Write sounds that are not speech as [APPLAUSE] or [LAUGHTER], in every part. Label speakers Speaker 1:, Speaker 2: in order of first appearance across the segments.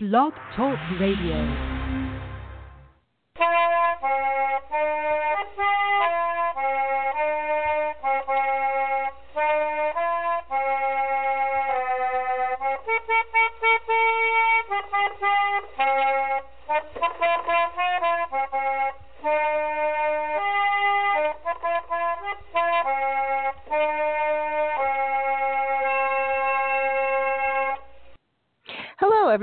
Speaker 1: Blog Talk Radio.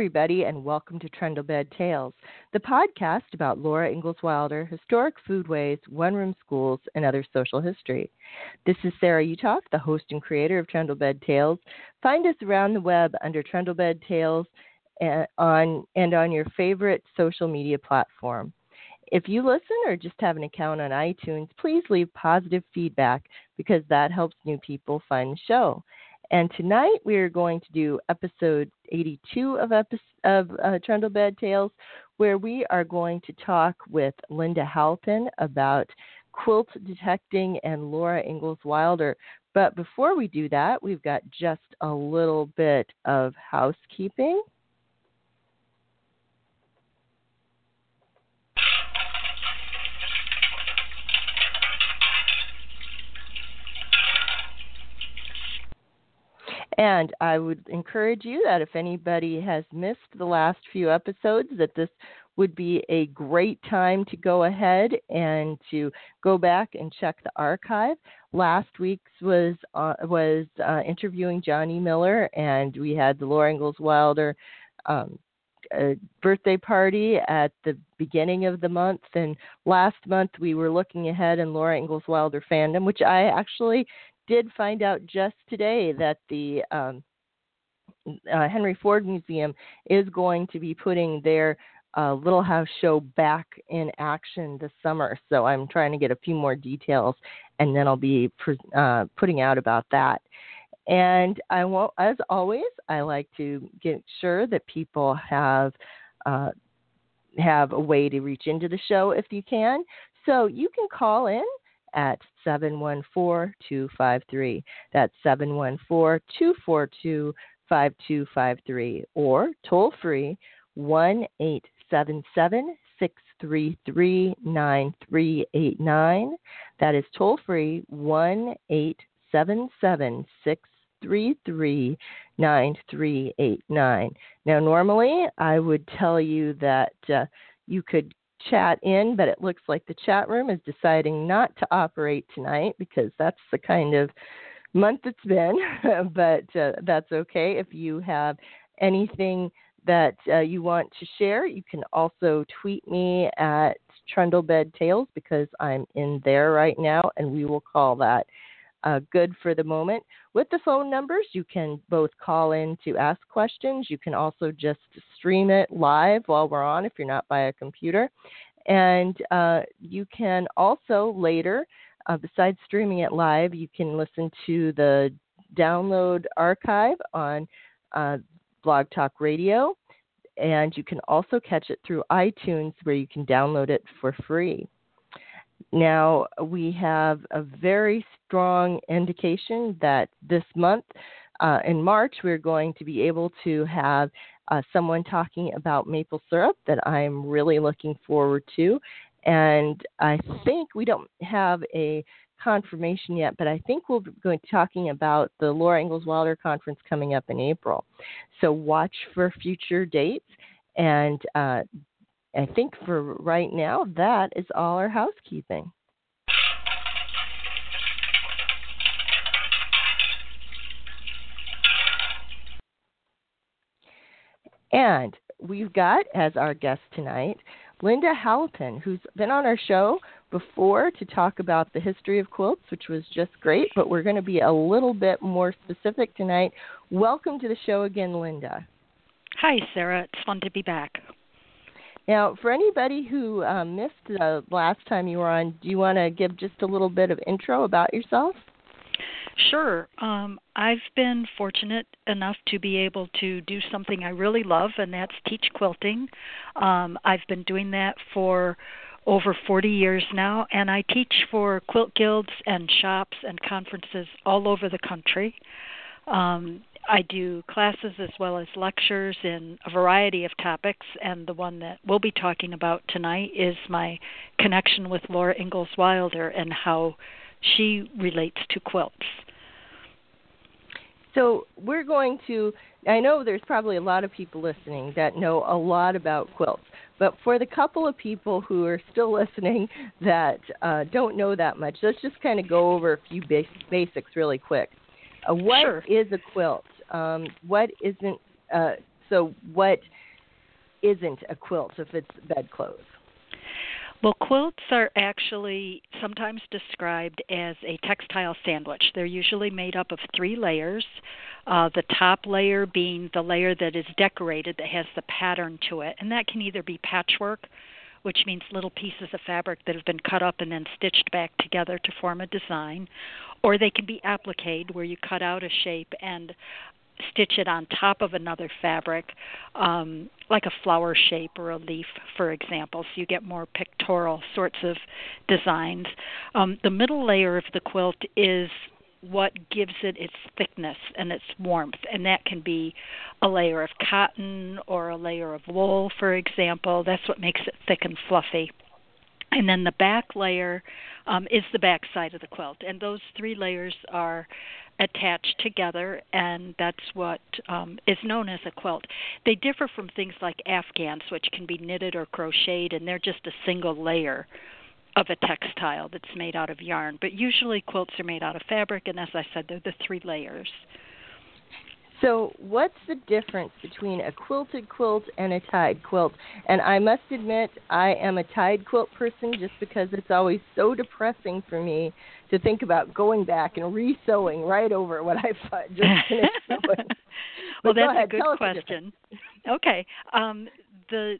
Speaker 1: Everybody, and welcome to Trundlebed Tales, the podcast about Laura Ingalls Wilder, historic foodways, one room schools, and other social history. This is Sarah Uthoff, the host and creator of Trundlebed Tales. Find us around the web under Trundlebed Tales and on, and on your favorite social media platform. If you listen or just have an account on iTunes, please leave positive feedback because that helps new people find the show. And tonight we are going to do episode 82 of, epi- of uh, Trundlebed Tales, where we are going to talk with Linda Halpin about quilt detecting and Laura Ingalls Wilder. But before we do that, we've got just a little bit of housekeeping. And I would encourage you that if anybody has missed the last few episodes, that this would be a great time to go ahead and to go back and check the archive. Last week's was uh, was uh, interviewing Johnny Miller, and we had the Laura Ingalls Wilder um, uh, birthday party at the beginning of the month. And last month we were looking ahead in Laura Ingalls Wilder fandom, which I actually did find out just today that the um, uh, Henry Ford Museum is going to be putting their uh, Little House show back in action this summer. So I'm trying to get a few more details, and then I'll be uh, putting out about that. And I won't, as always, I like to get sure that people have uh, have a way to reach into the show if you can. So you can call in at 714-253. That's 714-242-5253 or toll free 1-877 633 9389. That is toll free 1 877 633 9389. Now, normally I would tell you that uh, you could chat in, but it looks like the chat room is deciding not to operate tonight because that's the kind of month it's been. [LAUGHS] but uh, that's okay. If you have anything that uh, you want to share, you can also tweet me at Trundlebed Tales because I'm in there right now, and we will call that uh, good for the moment. With the phone numbers, you can both call in to ask questions. You can also just stream it live while we're on if you're not by a computer. And uh, you can also later, uh, besides streaming it live, you can listen to the download archive on uh, Blog Talk Radio. And you can also catch it through iTunes where you can download it for free. Now, we have a very strong indication that this month, uh, in March, we're going to be able to have uh, someone talking about maple syrup that I'm really looking forward to. And I think we don't have a confirmation yet, but I think we'll be going talking about the Laura Ingalls Wilder conference coming up in April. So watch for future dates. And uh, I think for right now, that is all our housekeeping. And we've got as our guest tonight Linda Halpin, who's been on our show before to talk about the history of quilts, which was just great, but we're going to be a little bit more specific tonight. Welcome to the show again, Linda.
Speaker 2: Hi, Sarah. It's fun to be back.
Speaker 1: Now, for anybody who um, missed the last time you were on, do you want to give just a little bit of intro about yourself?
Speaker 2: Sure. Um, I've been fortunate enough to be able to do something I really love, and that's teach quilting. Um, I've been doing that for over 40 years now, and I teach for quilt guilds and shops and conferences all over the country. Um, I do classes as well as lectures in a variety of topics, and the one that we'll be talking about tonight is my connection with Laura Ingalls Wilder and how she relates to quilts.
Speaker 1: So we're going to. I know there's probably a lot of people listening that know a lot about quilts, but for the couple of people who are still [LAUGHS] listening that uh, don't know that much, let's just kind of go over a few bas- basics really quick. Uh, what
Speaker 2: sure.
Speaker 1: is a quilt? Um, what isn't? Uh, so what isn't a quilt if it's bedclothes?
Speaker 2: Well, quilts are actually sometimes described as a textile sandwich. They're usually made up of three layers. Uh, the top layer being the layer that is decorated, that has the pattern to it, and that can either be patchwork, which means little pieces of fabric that have been cut up and then stitched back together to form a design, or they can be applique, where you cut out a shape and stitch it on top of another fabric, um, like a flower shape or a leaf, for example. So you get more pictorial sorts of designs. Um, the middle layer of the quilt is what gives it its thickness and its warmth, and that can be a layer of cotton or a layer of wool, for example. That's what makes it thick and fluffy. And then the back layer um, is the back side of the quilt, and those three layers are attached together, and that's what um, is known as a quilt. They differ from things like afghans, which can be knitted or crocheted, and they're just a single layer of a textile that's made out of yarn. But usually quilts are made out of fabric, and as I said, they're the three layers.
Speaker 1: So, what's the difference between a quilted quilt and a tied quilt? And I must admit, I am a tied quilt person just because it's always so depressing for me to think about going back and re-sewing right over what I [LAUGHS] just finished sewing. [LAUGHS]
Speaker 2: well, that's
Speaker 1: ahead,
Speaker 2: a good question. Okay, um, the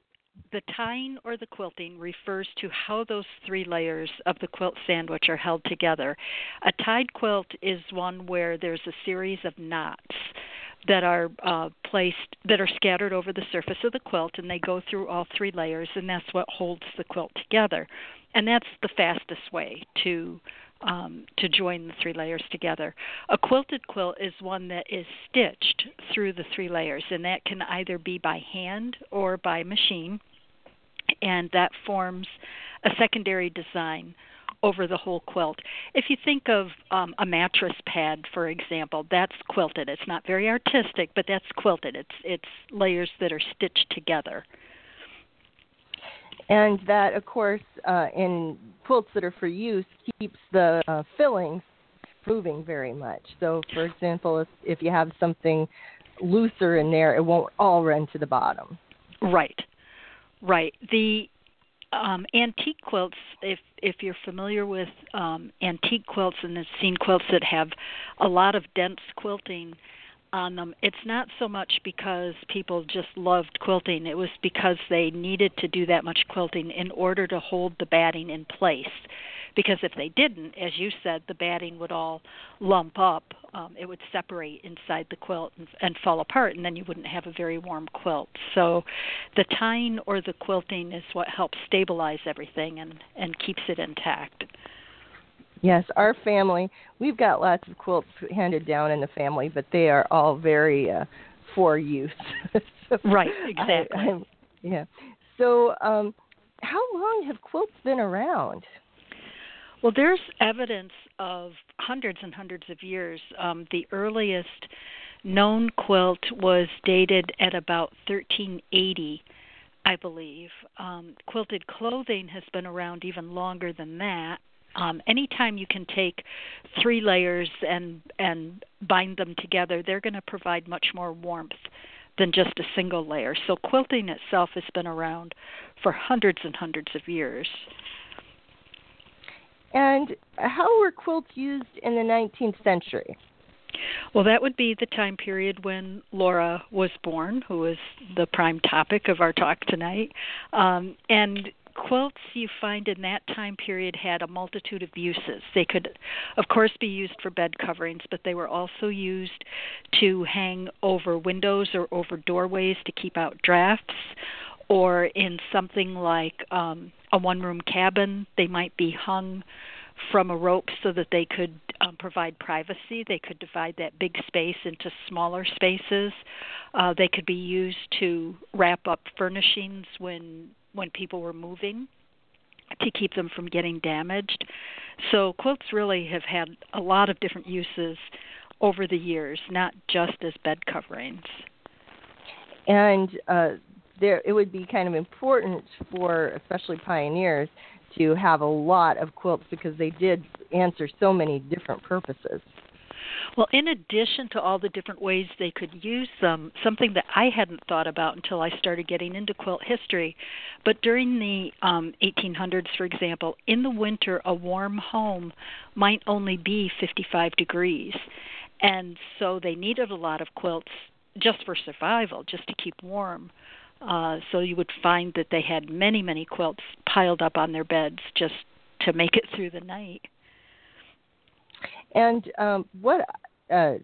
Speaker 2: the tying or the quilting refers to how those three layers of the quilt sandwich are held together. A tied quilt is one where there's a series of knots that are uh, placed that are scattered over the surface of the quilt and they go through all three layers and that's what holds the quilt together and that's the fastest way to um, to join the three layers together. A quilted quilt is one that is stitched through the three layers, and that can either be by hand or by machine, and that forms a secondary design over the whole quilt. If you think of um, a mattress pad, for example, that's quilted. It's not very artistic, but that's quilted. It's it's layers that are stitched together.
Speaker 1: And that, of course, uh, in quilts that are for use, keeps the uh, fillings moving very much. So, for example, if if you have something looser in there, it won't all run to the bottom.
Speaker 2: Right, right. The um, antique quilts, if if you're familiar with um, antique quilts and have seen quilts that have a lot of dense quilting on them, it's not so much because people just loved quilting. It was because they needed to do that much quilting in order to hold the batting in place because if they didn't, as you said, the batting would all lump up. Um, it would separate inside the quilt and, and fall apart, and then you wouldn't have a very warm quilt. So, the tying or the quilting is what helps stabilize everything and and keeps it intact.
Speaker 1: Yes, our family, we've got lots of quilts handed down in the family, but they are all very uh, for use. [LAUGHS]
Speaker 2: so right, exactly. I,
Speaker 1: yeah. So, um, how long have quilts been around?
Speaker 2: Well, there's evidence of hundreds and hundreds of years. Um, the earliest known quilt was dated at about 1380, I believe. Um, quilted clothing has been around even longer than that. Um, anytime you can take three layers and and bind them together, they're going to provide much more warmth than just a single layer. So quilting itself has been around for hundreds and hundreds of years.
Speaker 1: And how were quilts used in the 19th century?
Speaker 2: Well, that would be the time period when Laura was born, who is the prime topic of our talk tonight. Um, and quilts you find in that time period had a multitude of uses. They could, of course, be used for bed coverings, but they were also used to hang over windows or over doorways to keep out drafts, or in something like um, a one room cabin, they might be hung from a rope so that they could um, provide privacy. They could divide that big space into smaller spaces. Uh, they could be used to wrap up furnishings when when people were moving to keep them from getting damaged. So quilts really have had a lot of different uses over the years, not just as bed coverings.
Speaker 1: And uh, there, it would be kind of important for especially pioneers to have a lot of quilts because they did answer so many different purposes.
Speaker 2: Well, in addition to all the different ways they could use them, something that I hadn't thought about until I started getting into quilt history, but during the um, 1800s, for example, in the winter, a warm home might only be 55 degrees. And so they needed a lot of quilts just for survival, just to keep warm. Uh, so you would find that they had many, many quilts piled up on their beds just to make it through the night.
Speaker 1: And um, what uh,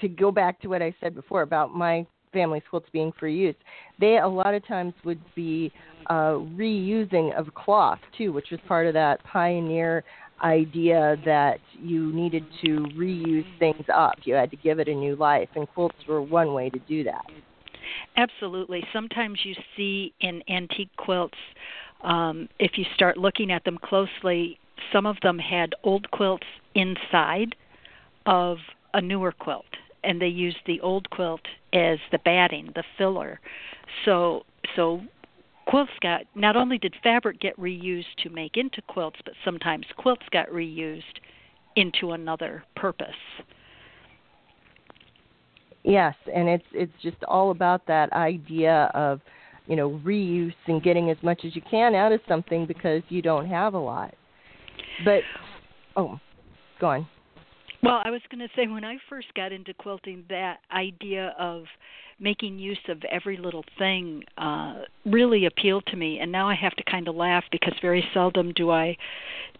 Speaker 1: to go back to what I said before about my family's quilts being for use, they a lot of times would be uh, reusing of cloth too, which was part of that pioneer idea that you needed to reuse things up. You had to give it a new life, and quilts were one way to do that.
Speaker 2: Absolutely. Sometimes you see in antique quilts, um, if you start looking at them closely, some of them had old quilts inside of a newer quilt, and they used the old quilt as the batting, the filler. So, so quilts got not only did fabric get reused to make into quilts, but sometimes quilts got reused into another purpose.
Speaker 1: Yes, and it's it's just all about that idea of, you know, reuse and getting as much as you can out of something because you don't have a lot. But oh, go on.
Speaker 2: Well, I was going to say when I first got into quilting, that idea of making use of every little thing uh, really appealed to me. And now I have to kind of laugh because very seldom do I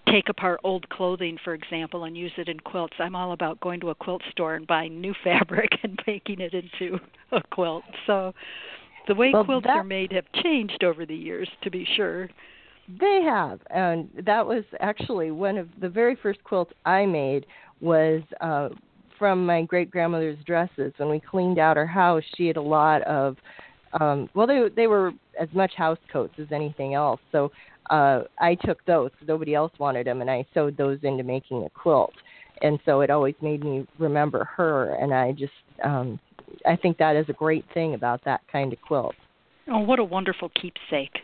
Speaker 2: take apart old clothing, for example, and use it in quilts. I'm all about going to a quilt store and buying new [LAUGHS] fabric and making it into a quilt. So the way
Speaker 1: well,
Speaker 2: quilts
Speaker 1: that,
Speaker 2: are made have changed over the years, to be sure.
Speaker 1: They have, and that was actually one of the very first quilts I made was uh, from my great grandmother's dresses. When we cleaned out her house, she had a lot of um well they they were as much house coats as anything else. So uh I took those. Nobody else wanted them and I sewed those into making a quilt. And so it always made me remember her and I just um I think that is a great thing about that kind of quilt.
Speaker 2: Oh, what a wonderful keepsake.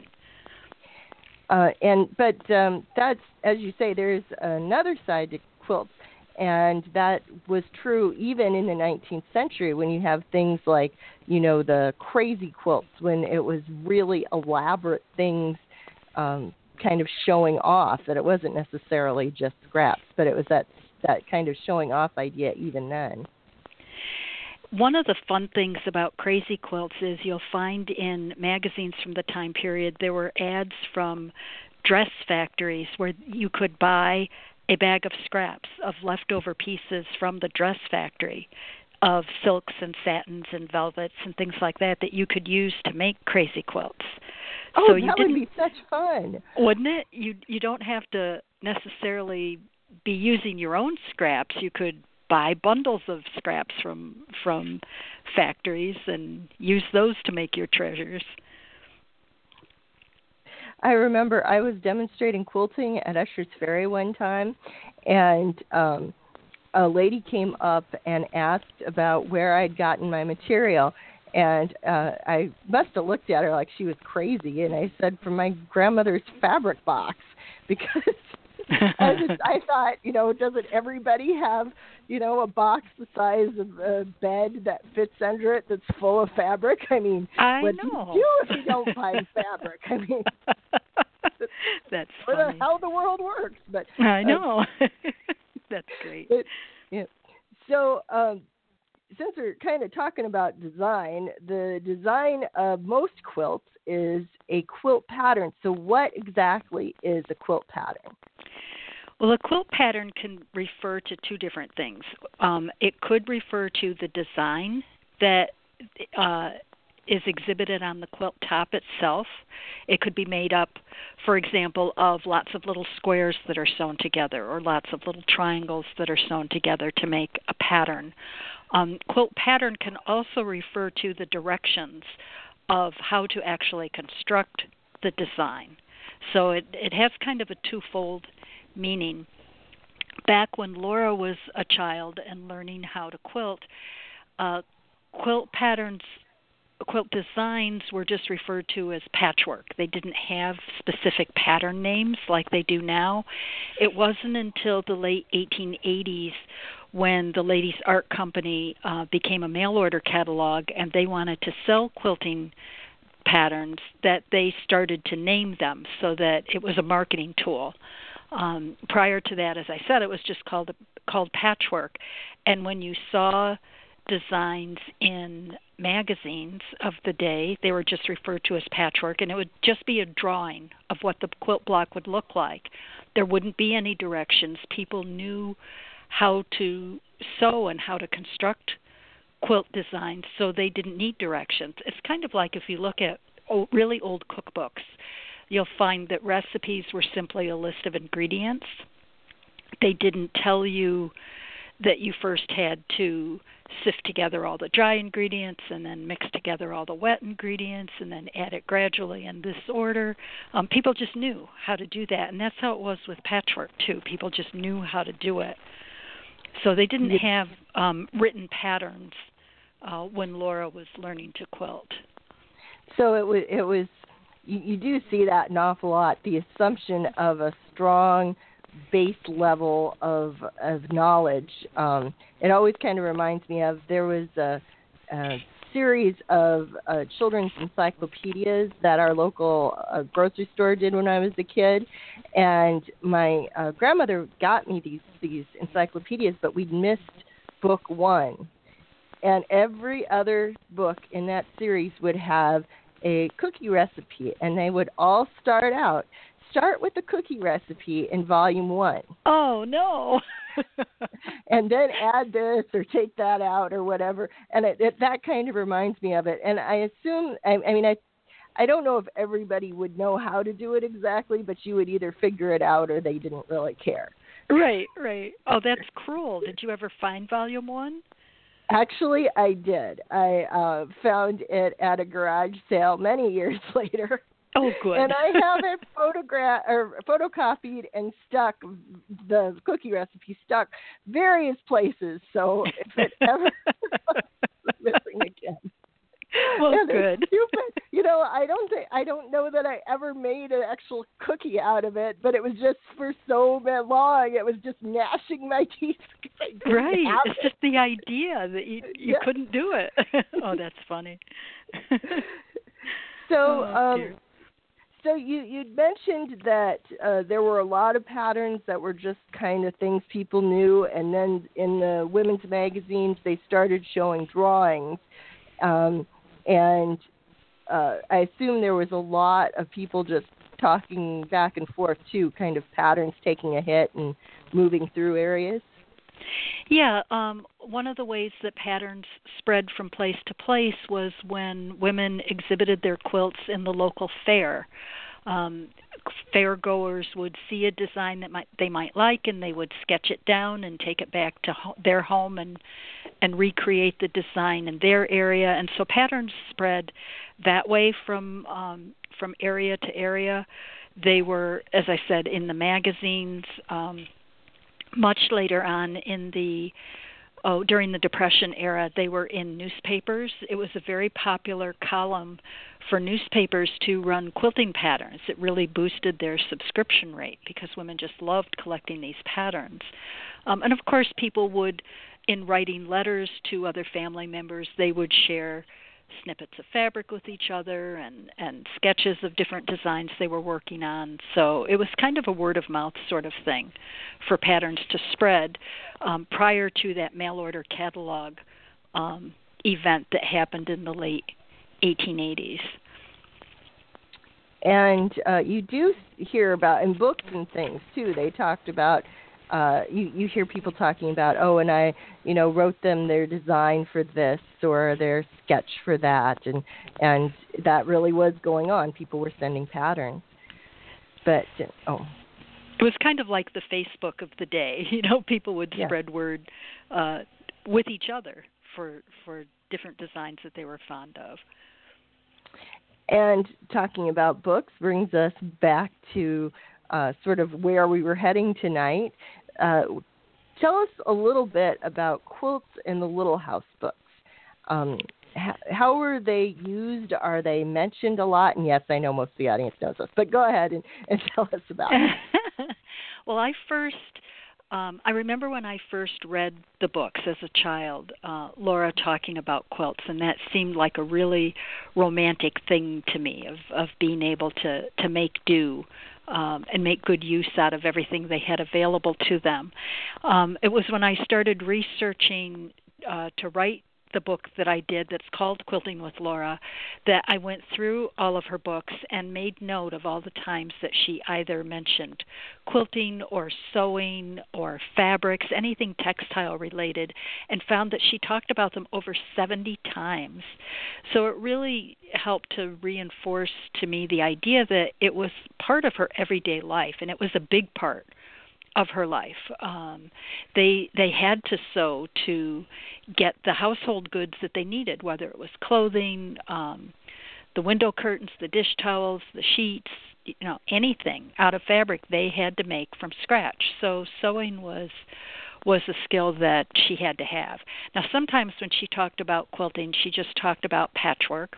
Speaker 1: Uh, and but um, that's as you say, there's another side to quilts and that was true even in the 19th century when you have things like you know the crazy quilts when it was really elaborate things um, kind of showing off that it wasn't necessarily just scraps but it was that that kind of showing off idea even then.
Speaker 2: One of the fun things about crazy quilts is you'll find in magazines from the time period there were ads from dress factories where you could buy a bag of scraps of leftover pieces from the dress factory of silks and satins and velvets and things like that that you could use to make crazy quilts.
Speaker 1: Oh,
Speaker 2: so
Speaker 1: that
Speaker 2: you
Speaker 1: would be such fun.
Speaker 2: Wouldn't it? You you don't have to necessarily be using your own scraps. You could buy bundles of scraps from from factories and use those to make your treasures.
Speaker 1: I remember I was demonstrating quilting at Usher's Ferry one time, and um, a lady came up and asked about where I'd gotten my material. And uh, I must have looked at her like she was crazy, and I said, "From my grandmother's fabric box," [LAUGHS] because I just I [LAUGHS] thought, you know, doesn't everybody have, you know, a box the size of a bed that fits under it that's full of fabric? I mean,
Speaker 2: I
Speaker 1: what
Speaker 2: know.
Speaker 1: do you do if you don't find [LAUGHS] fabric? I mean,
Speaker 2: that's funny.
Speaker 1: the hell the world works. But
Speaker 2: I
Speaker 1: uh,
Speaker 2: know. [LAUGHS] that's great.
Speaker 1: But, yeah. So, um, since we're kind of talking about design, the design of most quilts is a quilt pattern. So, what exactly is a quilt pattern?
Speaker 2: Well, a quilt pattern can refer to two different things. Um, it could refer to the design that uh, is exhibited on the quilt top itself. It could be made up, for example, of lots of little squares that are sewn together or lots of little triangles that are sewn together to make a pattern. Um, quilt pattern can also refer to the directions of how to actually construct the design. So it, it has kind of a twofold meaning. Back when Laura was a child and learning how to quilt, uh, quilt patterns quilt designs were just referred to as patchwork. They didn't have specific pattern names like they do now. It wasn't until the late 1880s when the Ladies Art Company uh, became a mail order catalog and they wanted to sell quilting patterns that they started to name them so that it was a marketing tool. Um, prior to that, as I said, it was just called called patchwork. And when you saw designs in magazines of the day. They were just referred to as patchwork, and it would just be a drawing of what the quilt block would look like. There wouldn't be any directions. People knew how to sew and how to construct quilt designs, so they didn't need directions. It's kind of like if you look at really old cookbooks, you'll find that recipes were simply a list of ingredients. They didn't tell you that you first had to sift together all the dry ingredients and then mix together all the wet ingredients and then add it gradually in this order. Um, people just knew how to do that, and that's how it was with patchwork too. People just knew how to do it. So they didn't have um, written patterns uh, when Laura was learning to quilt.
Speaker 1: So it was it was you, you do see that an awful lot. The assumption of a strong base level of of knowledge. Um, it always kind of reminds me of there was a, a series of uh, children's encyclopedias that our local uh, grocery store did when I was a kid, and my uh, grandmother got me these these encyclopedias, but we'd missed book one, and every other book in that series would have a cookie recipe, and they would all start out start with the cookie recipe in volume one.
Speaker 2: Oh no. [LAUGHS]
Speaker 1: and then add this or take that out or whatever. And it, it, that kind of reminds me of it. And I assume, I, I mean, I, I don't know if everybody would know how to do it exactly, but you would either figure it out or they didn't really care.
Speaker 2: Right, right. Oh, that's cruel. Did you ever find volume one?
Speaker 1: Actually, I did. I uh, found it at a garage sale many years [LAUGHS] later. [LAUGHS]
Speaker 2: Oh, good.
Speaker 1: And I have it [LAUGHS] photograph or photocopied and stuck the cookie recipe stuck various places. So if it [LAUGHS] ever missing again.
Speaker 2: Well, good.
Speaker 1: Stupid. You know, I don't think I don't know that I ever made an actual cookie out of it, but it was just for so long. It was just gnashing my teeth.
Speaker 2: Right. It's
Speaker 1: it.
Speaker 2: just the idea that you you yeah. couldn't do it. oh, that's funny.
Speaker 1: so,
Speaker 2: oh,
Speaker 1: um, so you you'd mentioned that uh, there were a lot of patterns that were just kind of things people knew, and then in the women's magazines they started showing drawings, um, and uh, I assume there was a lot of people just talking back and forth too, kind of patterns taking a hit and moving through areas.
Speaker 2: Yeah, um, one of the ways that patterns spread from place to place was when women exhibited their quilts in the local fair. Um, fair goers would see a design that might they might like and they would sketch it down and take it back to ho- their home and and recreate the design in their area and so patterns spread that way from um, from area to area they were as i said in the magazines um, much later on in the oh during the depression era they were in newspapers. It was a very popular column for newspapers to run quilting patterns. It really boosted their subscription rate because women just loved collecting these patterns. Um, and of course people would in writing letters to other family members they would share snippets of fabric with each other and and sketches of different designs they were working on. So it was kind of a word of mouth sort of thing for patterns to spread um, prior to that mail order catalog um, event that happened in the late 1880s
Speaker 1: and uh, you do hear about in books and things too they talked about uh you you hear people talking about oh and i you know wrote them their design for this or their sketch for that. And and that really was going on. People were sending patterns. But oh.
Speaker 2: It was kind of like the facebook of the day. [LAUGHS] You know people would
Speaker 1: yeah.
Speaker 2: spread word uh with each other for for different designs that they were fond of.
Speaker 1: And talking about books brings us back to uh, sort of where we were heading tonight. Uh, tell us a little bit about quilts in the Little House books. Um, how were they used? Are they mentioned a lot? And yes, I know most of the audience knows this, but go ahead and, and [LAUGHS] tell us about it. [LAUGHS]
Speaker 2: well, I first um, I remember when I first read the books as a child, uh, Laura talking about quilts, and that seemed like a really romantic thing to me of of being able to to make do um, and make good use out of everything they had available to them. Um, it was when I started researching uh, to write the book that I did that's called Quilting with Laura that I went through all of her books and made note of all the times that she either mentioned quilting or sewing or fabrics, anything textile related, and found that she talked about them over 70 times. So it really helped to reinforce to me the idea that it was part of her everyday life and it was a big part of her life. Um, they they had to sew to get the household goods that they needed, whether it was clothing, um, the window curtains, the dish towels, the sheets, you know, anything out of fabric they had to make from scratch. So sewing was was a skill that she had to have. Now sometimes when she talked about quilting, she just talked about patchwork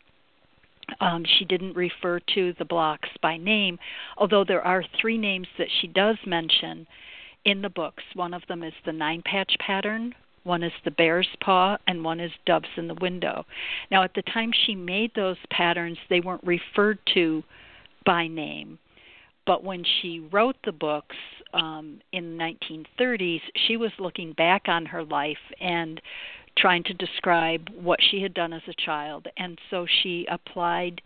Speaker 2: um, she didn't refer to the blocks by name, although there are three names that she does mention in the books. One of them is the nine patch pattern, one is the bear's paw, and one is doves in the window. Now, at the time she made those patterns, they weren't referred to by name. But when she wrote the books um, in the 1930s, she was looking back on her life and trying to describe what she had done as a child. And so she applied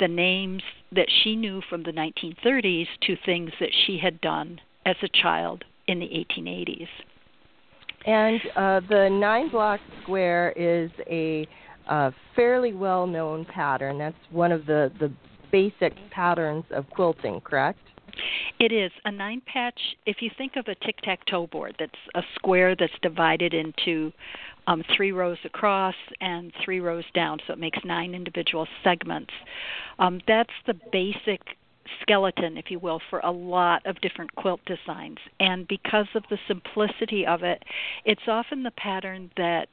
Speaker 2: the names that she knew from the 1930s to things that she had done as a child in the 1880s.
Speaker 1: And uh, the nine block square is a uh, fairly well known pattern. That's one of the, the basic patterns of quilting, correct?
Speaker 2: It is a nine patch. If you think of a tic tac toe board, that's a square that's divided into um, three rows across and three rows down, so it makes nine individual segments. Um, that's the basic skeleton, if you will, for a lot of different quilt designs. And because of the simplicity of it, it's often the pattern that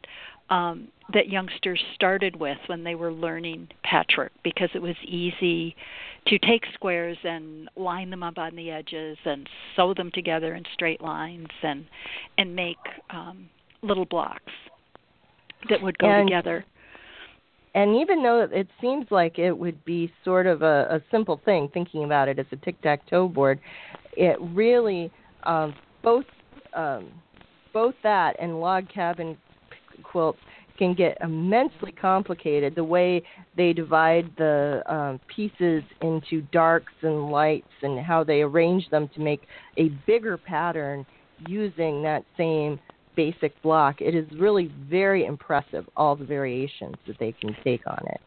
Speaker 2: um, that youngsters started with when they were learning patchwork because it was easy to take squares and line them up on the edges and sew them together in straight lines and and make um, little blocks that would go
Speaker 1: and,
Speaker 2: together.
Speaker 1: And even though it seems like it would be sort of a, a simple thing, thinking about it as a tic tac toe board, it really um, both um, both that and log cabin quilts can get immensely complicated the way they divide the um, pieces into darks and lights and how they arrange them to make a bigger pattern using that same basic block. It is really very impressive, all the variations that they can take on it.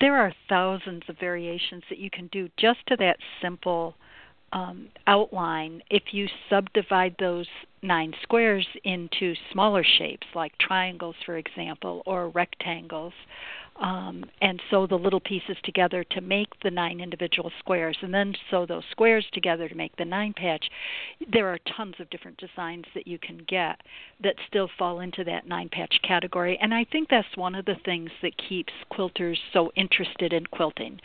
Speaker 2: There are thousands of variations that you can do just to that simple um, outline. If you subdivide those nine squares into smaller shapes, like triangles, for example, or rectangles, um, and sew the little pieces together to make the nine individual squares, and then sew those squares together to make the nine patch. There are tons of different designs that you can get that still fall into that nine patch category, and I think that's one of the things that keeps quilters so interested in quilting.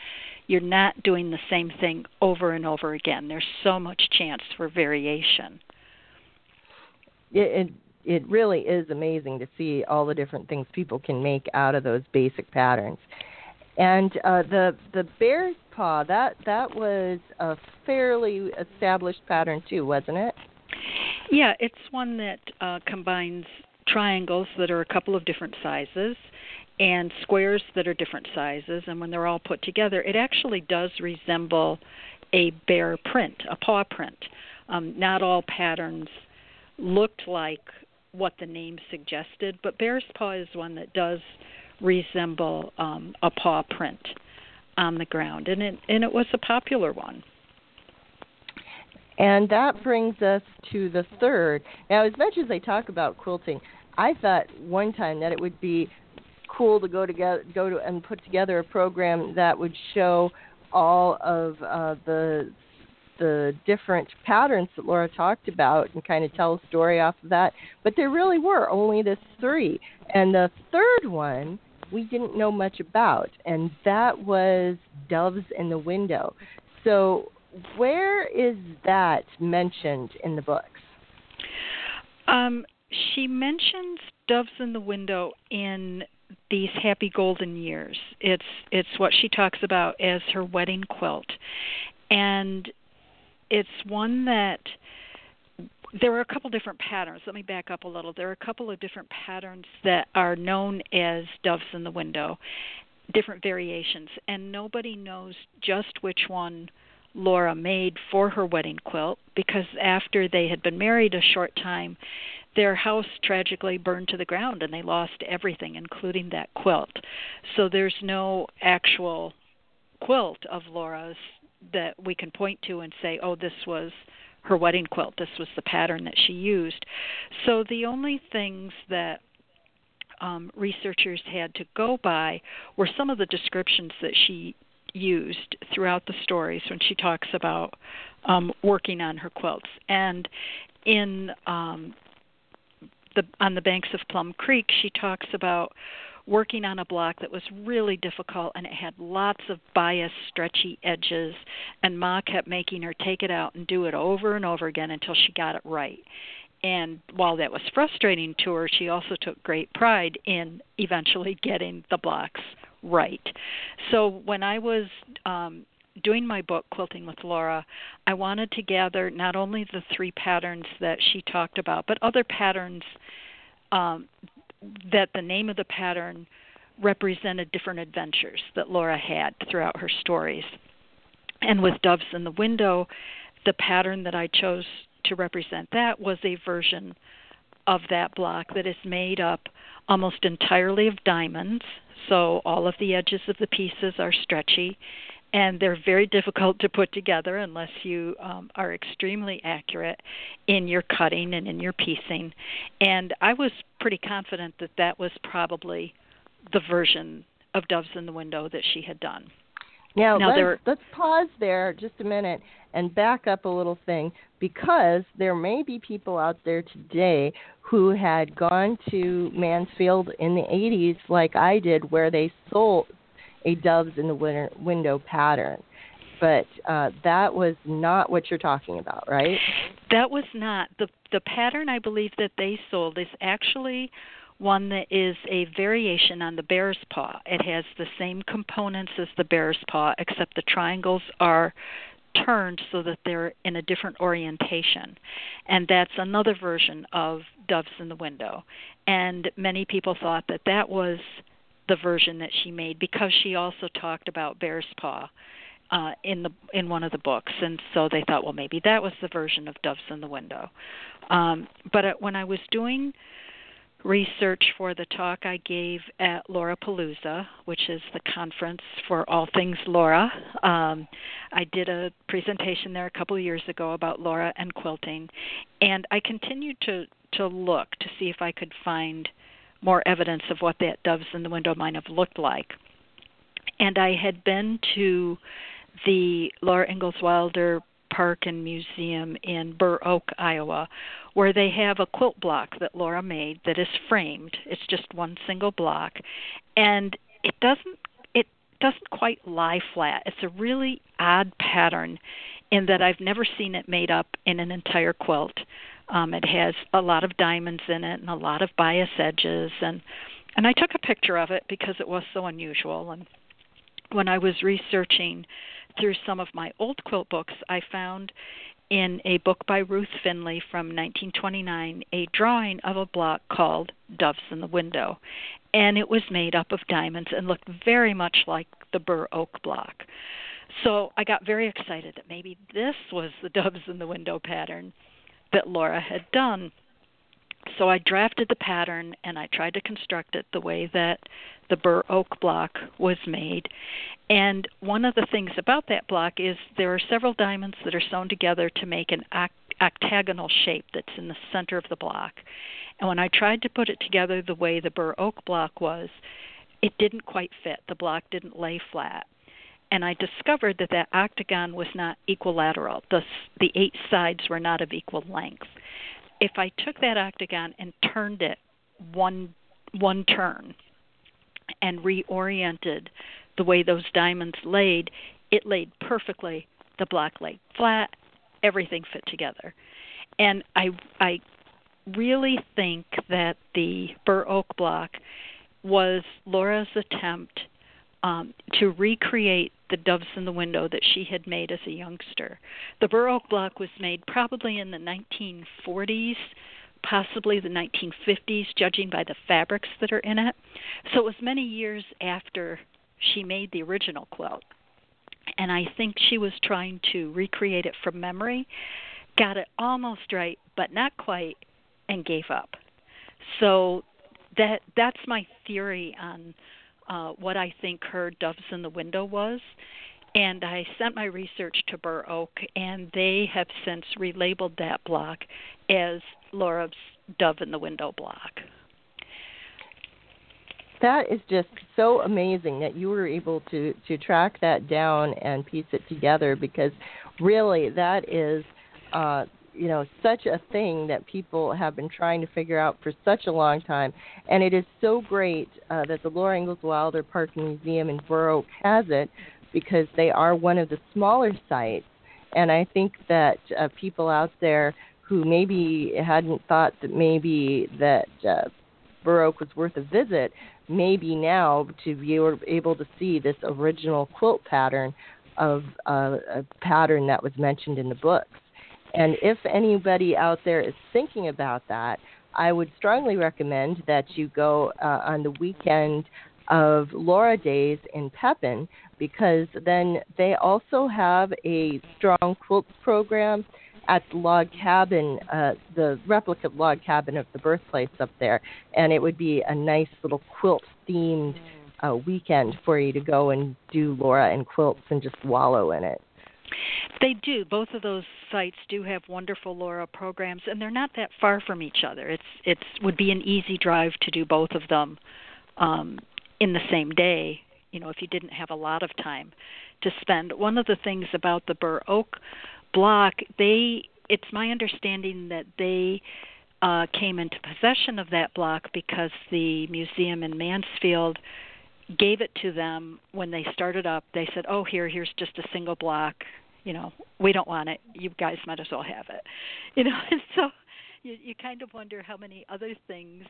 Speaker 2: You're not doing the same thing over and over again. There's so much chance for variation.
Speaker 1: It, it it really is amazing to see all the different things people can make out of those basic patterns. And uh, the the bear's paw that that was a fairly established pattern too, wasn't it?
Speaker 2: Yeah, it's one that uh, combines triangles that are a couple of different sizes and squares that are different sizes, and when they're all put together, it actually does resemble a bear print, a paw print. Um, not all patterns looked like what the name suggested, but bear's paw is one that does resemble um, a paw print on the ground, and it and it was a popular one.
Speaker 1: And that brings us to the third. Now, as much as they talk about quilting, I thought one time that it would be cool to go together, go to and put together a program that would show all of uh, the the different patterns that Laura talked about and kind of tell a story off of that. But there really were only the three, and the third one we didn't know much about, and that was doves in the window. So, where is that mentioned in the books?
Speaker 2: Um, she mentions doves in the window in these happy golden years. It's it's what she talks about as her wedding quilt. And it's one that there are a couple different patterns. Let me back up a little. There are a couple of different patterns that are known as doves in the window, different variations, and nobody knows just which one Laura made for her wedding quilt because after they had been married a short time, their house tragically burned to the ground and they lost everything, including that quilt. So there's no actual quilt of Laura's that we can point to and say, oh, this was her wedding quilt. This was the pattern that she used. So the only things that um, researchers had to go by were some of the descriptions that she used throughout the stories when she talks about um, working on her quilts. And in um, the on the banks of Plum Creek, she talks about working on a block that was really difficult and it had lots of biased, stretchy edges. And Ma kept making her take it out and do it over and over again until she got it right. And while that was frustrating to her, she also took great pride in eventually getting the blocks right. So when I was um, doing my book, Quilting with Laura, I wanted to gather not only the three patterns that she talked about, but other patterns um, that the name of the pattern represented different adventures that Laura had throughout her stories. And with Doves in the Window, the pattern that I chose to represent that was a version of that block that is made up almost entirely of diamonds. So all of the edges of the pieces are stretchy and they're very difficult to put together unless you um, are extremely accurate in your cutting and in your piecing. And I was pretty confident that that was probably the version of Doves in the Window that she had done.
Speaker 1: Now, now let's, there, let's pause there just a minute and back up a little thing because there may be people out there today who had gone to Mansfield in the 80s, like I did, where they sold a doves in the winter, window pattern. But uh, that was not what you're talking about, right?
Speaker 2: That was not the the pattern. I believe that they sold is actually one that is a variation on the bear's paw. It has the same components as the bear's paw, except the triangles are turned so that they're in a different orientation. And that's another version of Doves in the Window. And many people thought that that was the version that she made because she also talked about bear's paw uh, in the in one of the books, and so they thought, well, maybe that was the version of Doves in the Window. Um, but uh, when I was doing research for the talk I gave at Laura Palooza, which is the conference for all things Laura. Um, I did a presentation there a couple of years ago about Laura and quilting, and I continued to to look to see if I could find more evidence of what that doves in the window might have looked like. And I had been to the Laura Ingalls Wilder Park and Museum in Burr Oak, Iowa, where they have a quilt block that Laura made that is framed. It's just one single block, and it doesn't it doesn't quite lie flat. It's a really odd pattern in that I've never seen it made up in an entire quilt. Um, it has a lot of diamonds in it and a lot of bias edges and and I took a picture of it because it was so unusual and when I was researching through some of my old quilt books, I found in a book by Ruth Finley from 1929 a drawing of a block called Doves in the Window. And it was made up of diamonds and looked very much like the Burr Oak block. So I got very excited that maybe this was the [LAUGHS] Doves in the Window pattern that Laura had done. so I drafted the pattern and I tried to construct it the way that the burr oak block was made. And one of the things about that block is there are several diamonds that are sewn together to make an octagonal shape that's in the center of the block. And when I tried to put it together the way the burr oak block was, it didn't quite fit. The block didn't lay flat. And I discovered that that octagon was not equilateral. The, the eight sides were not of equal length if I took that octagon and turned it one one turn and reoriented the way those diamonds laid, it laid perfectly. The block laid flat. Everything fit together. And I I really think that the Burr Oak block was Laura's attempt um, to recreate the doves in the window that she had made as a youngster. The Oak block was made probably in the 1940s, possibly the 1950s, judging by the fabrics that are in it. So it was many years after she made the original quilt. And I think she was trying to recreate it from memory, got it almost right, but not quite, and gave up. So that that's my theory on uh, what I think her Doves in the Window was. And I sent my research to Burr Oak, and they have since relabeled that block as Laura's Dove in the Window block.
Speaker 1: That is just so amazing that you were able to to track that down and piece it together because really that is uh, you know such a thing that people have been trying to figure out for such a long time. And it is so great uh, that the Laura Ingalls Wilder Park Museum in Oak has it because they are one of the smaller sites. And I think that uh, people out there who maybe hadn't thought that maybe that uh, Oak was worth a visit maybe now to be able to see this original quilt pattern of uh, a pattern that was mentioned in the books and if anybody out there is thinking about that, I would strongly recommend that you go uh, on the weekend of Laura Days in Pepin because then they also have a strong quilt program at the log cabin, uh, the replica log cabin of the birthplace up there, and it would be a nice little quilt themed uh, weekend for you to go and do Laura and quilts and just wallow in it.
Speaker 2: They do. Both of those sites do have wonderful Laura programs, and they're not that far from each other. It's it's would be an easy drive to do both of them um, in the same day. You know, if you didn't have a lot of time to spend. One of the things about the Burr Oak block, they it's my understanding that they uh, came into possession of that block because the museum in Mansfield gave it to them when they started up. They said, "Oh, here, here's just a single block you know, we don't want it. You guys might as well have it. [LAUGHS] You know, and so you you kind of wonder how many other things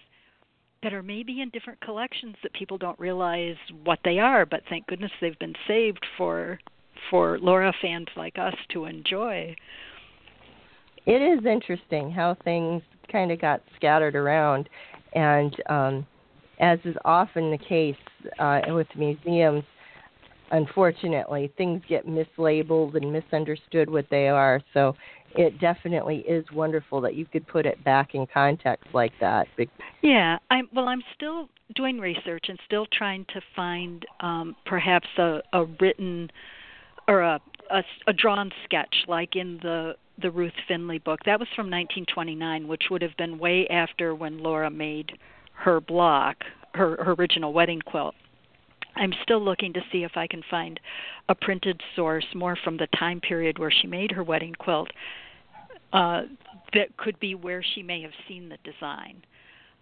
Speaker 2: that are maybe in different collections that people don't realize what they are, but thank goodness they've been saved for for Laura fans like us to enjoy.
Speaker 1: It is interesting how things kind of got scattered around, and um, as is often the case uh, with museums, unfortunately, things get mislabeled and misunderstood what they are. So it definitely is wonderful that you could put it back in context like that.
Speaker 2: Yeah, I'm well. I'm still doing research and still trying to find um, perhaps a, a written or a, a a drawn sketch like in the the Ruth Finley book. That was from 1929, which would have been way after when Laura made her block, her, her original wedding quilt. I'm still looking to see if I can find a printed source more from the time period where she made her wedding quilt uh, that could be where she may have seen the design.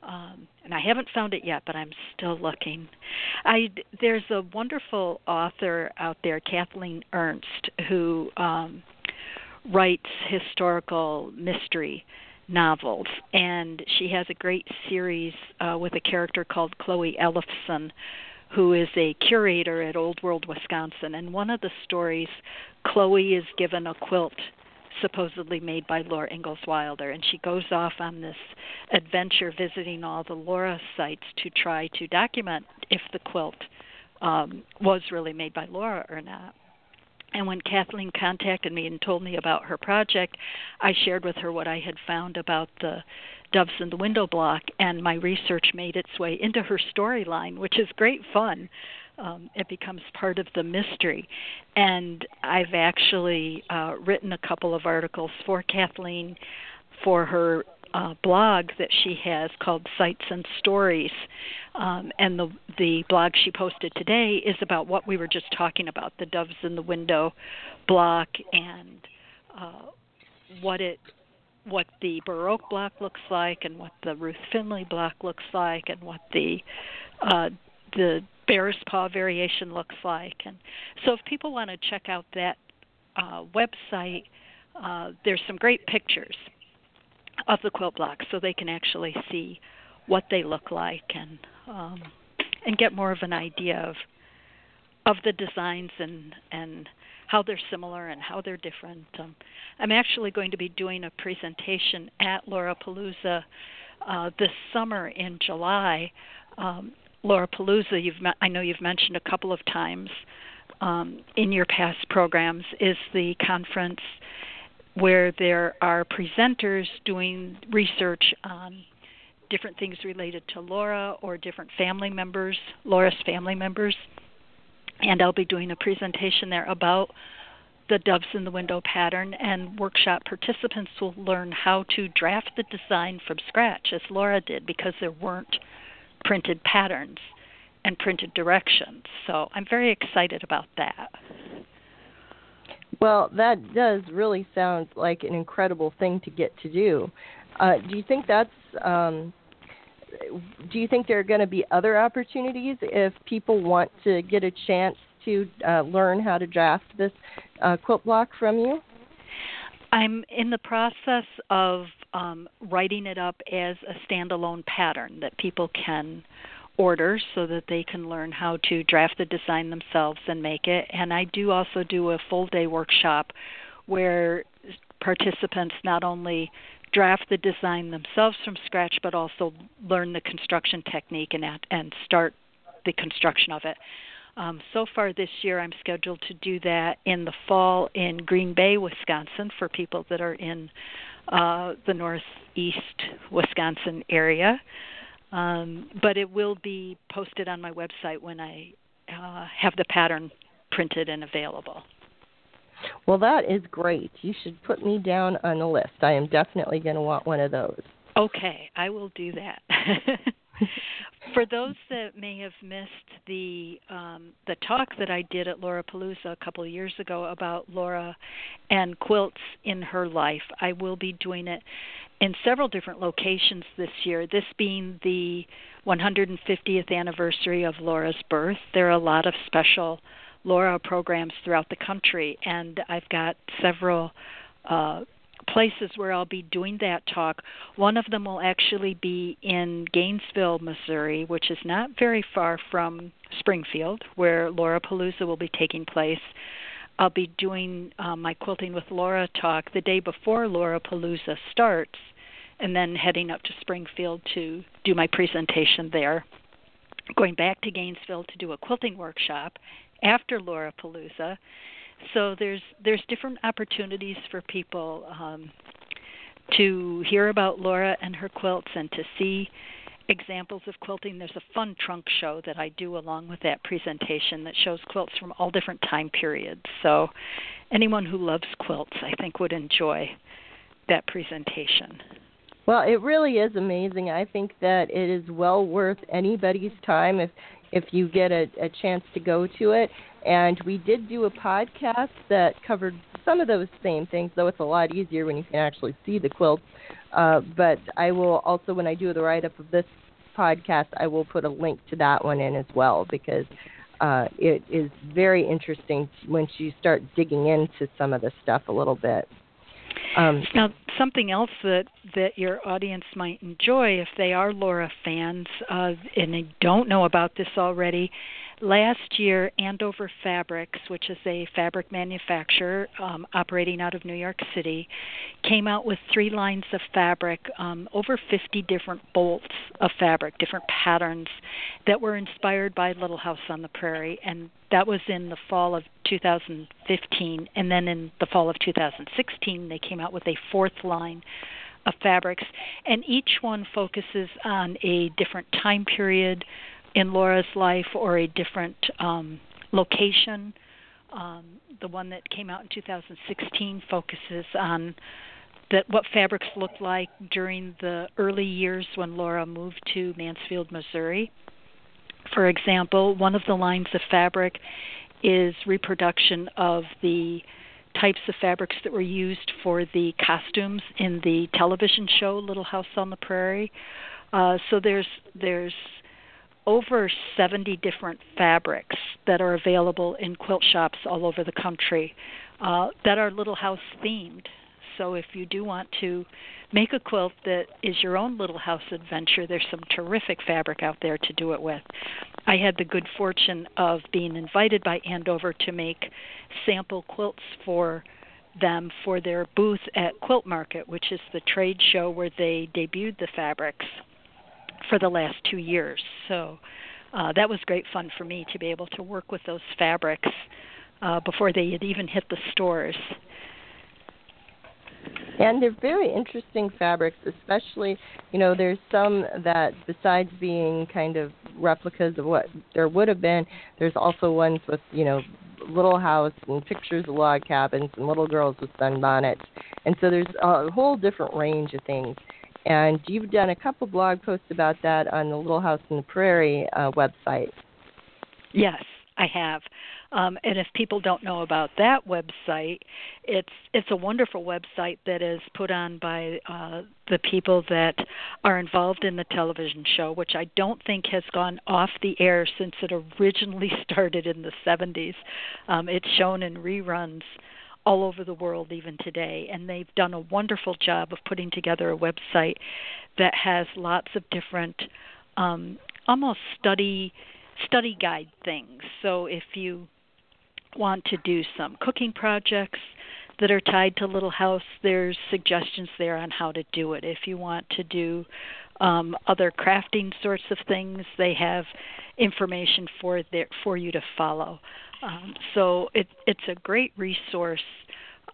Speaker 2: Um, and I haven't found it yet, but I'm still looking. I there's a wonderful author out there, Kathleen Ernst, who um, writes historical mystery novels, and she has a great series uh, with a character called Chloe Ellefson, who is a curator at Old World, Wisconsin. And one of the stories, Chloe is given a quilt supposedly made by Laura Ingalls Wilder, and she goes off on this adventure visiting all the Laura sites to try to document if the quilt um, was really made by Laura or not. And when Kathleen contacted me and told me about her project, I shared with her what I had found about the doves in the window block, and my research made its way into her storyline, which is great fun. Um, it becomes part of the mystery. And I've actually uh, written a couple of articles for Kathleen for her uh, blog that she has called Sites and Stories, um, and the the blog she posted today is about what we were just talking about, the doves in the window block, and uh, what it what the Burr Oak block looks like, and what the Ruth Finley block looks like, and what the uh, the Bear's Paw variation looks like. And so, if people want to check out that uh, website, uh, there's some great pictures of the quilt blocks so they can actually see what they look like and um, and get more of an idea of of the designs and and how they're similar and how they're different. Um, I'm actually going to be doing a presentation at Laurapalooza uh, this summer in July. Um, Laurapalooza, you've I know you've mentioned a couple of times um, in your past programs, is the conference where there are presenters doing research on different things related to Laura or different family members, Laura's family members. And I'll be doing a presentation there about the Doves in the Window pattern, and workshop participants will learn how to draft the design from scratch, as Laura did, because there weren't printed patterns and printed directions. So I'm very excited about that.
Speaker 1: Well, that does really sound like an incredible thing to get to do. Uh, do you think that's um, do you think there are going to be other opportunities if people want to get a chance to uh, learn how to draft this uh, quilt block from you?
Speaker 2: I'm in the process of um, writing it up as a standalone pattern that people can order so that they can learn how to draft the design themselves and make it. And I do also do a full day workshop where participants not only draft the design themselves from scratch but also learn the construction technique and and start the construction of it. Um, so far this year, I'm scheduled to do that in the fall in Green Bay, Wisconsin, for people that are in uh, the northeast Wisconsin area. Um, but it will be posted on my website when I uh, have the pattern printed and available.
Speaker 1: Well, that is great. You should put me down on the list. I am definitely going to want one of those.
Speaker 2: Okay, I will do that. [LAUGHS] For those that may have missed the um, the talk that I did at Laurapalooza a couple of years ago about Laura and quilts in her life, I will be doing it in several different locations this year. This being the 150th anniversary of Laura's birth, there are a lot of special Laura programs throughout the country, and I've got several uh, places where I'll be doing that talk. One of them will actually be in Gainesville, Missouri, which is not very far from Springfield, where Laurapalooza will be taking place. I'll be doing uh, my Quilting with Laura talk the day before Laurapalooza starts, and then heading up to Springfield to do my presentation there. Going back to Gainesville to do a quilting workshop after Laurapalooza. So there's there's different opportunities for people um, to hear about Laura and her quilts and to see examples of quilting. There's a fun trunk show that I do along with that presentation that shows quilts from all different time periods. So anyone who loves quilts, I think, would enjoy that presentation.
Speaker 1: Well, it really is amazing. I think that it is well worth anybody's time if if you get a, a chance to go to it. And we did do a podcast that covered some of those same things, though it's a lot easier when you can actually see the quilts. Uh, but I will also, when I do the write up of this podcast, I will put a link to that one in as well because uh, it is very interesting once you start digging into some of the stuff a little bit.
Speaker 2: Um, now, something else that that your audience might enjoy if they are Laura fans uh, and they don't know about this already. Last year, Andover Fabrics, which is a fabric manufacturer um, operating out of New York City, came out with three lines of fabric, um, over 50 different bolts of fabric, different patterns that were inspired by Little House on the Prairie. And that was in the fall of 2015, and then in the fall of 2016, they came out with a fourth line of fabrics, and each one focuses on a different time period in Laura's life or a different um, location. Um, the one that came out in 2016 focuses on that what fabrics looked like during the early years when Laura moved to Mansfield, Missouri. For example, one of the lines of fabric is reproduction of the types of fabrics that were used for the costumes in the television show Little House on the Prairie. Uh, so there's there's over 70 different fabrics that are available in quilt shops all over the country uh, that are Little House themed. So if you do want to make a quilt that is your own little house adventure, there's some terrific fabric out there to do it with. I had the good fortune of being invited by Andover to make sample quilts for them for their booth at Quilt Market, which is the trade show where they debuted the fabrics for the last two years. So uh, that was great fun for me to be able to work with those fabrics uh, before they had even hit the stores.
Speaker 1: And they're very interesting fabrics, especially, you know, there's some that, besides being kind of replicas of what there would have been, there's also ones with, you know, little house and pictures of log cabins and little girls with sunbonnets. And so there's a whole different range of things. And you've done a couple blog posts about that on the Little House in the Prairie uh, website.
Speaker 2: Yes, I have. Um, and if people don't know about that website, it's it's a wonderful website that is put on by uh, the people that are involved in the television show, which I don't think has gone off the air since it originally [LAUGHS] started in the 70s. Um, it's shown in reruns all over the world even today and they've done a wonderful job of putting together a website that has lots of different um, almost study study guide things so if you want to do some cooking projects that are tied to Little House, there's suggestions there on how to do it. If you want to do um, other crafting sorts of things, they have information for there for you to follow. Um, so it, it's a great resource.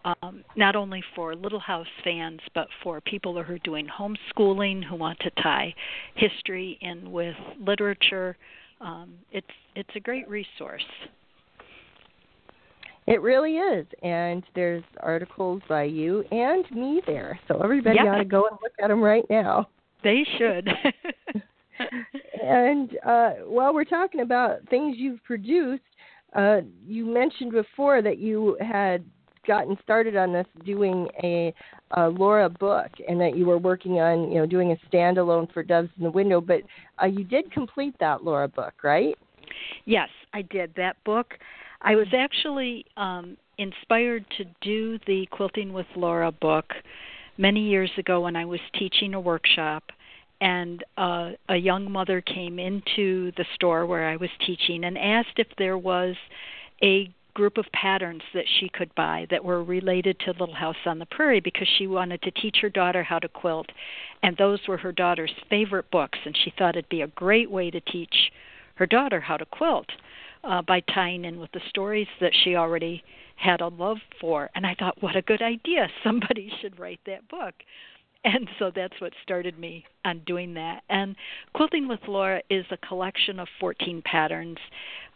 Speaker 2: Um, not only for Little House fans, but for people who are doing homeschooling who want to tie history in with literature. Um, it's it's a great resource.
Speaker 1: It really is, and there's articles by you and me there, so everybody
Speaker 2: yeah.
Speaker 1: ought to go and look at them right now.
Speaker 2: They should. [LAUGHS]
Speaker 1: and uh, while we're talking about things you've produced, uh, you mentioned before that you had gotten started on this doing a, a Laura book, and that you were working on, you know, doing a standalone for Doves in the Window. But uh, you did complete that Laura book, right?
Speaker 2: Yes, I did. That book I was actually um, inspired to do the Quilting with Laura book many years ago when I was teaching a workshop, and uh, a young mother came into the store where I was teaching and asked if there was a group of patterns that she could buy that were related to Little House on the Prairie because she wanted to teach her daughter how to quilt, and those were her daughter's favorite books, and she thought it'd be a great way to teach her daughter how to quilt uh, by tying in with the stories that she already had a love for. And I thought, what a good idea! [LAUGHS] Somebody should write that book. And so that's what started me on doing that. And Quilting with Laura is a collection of 14 patterns.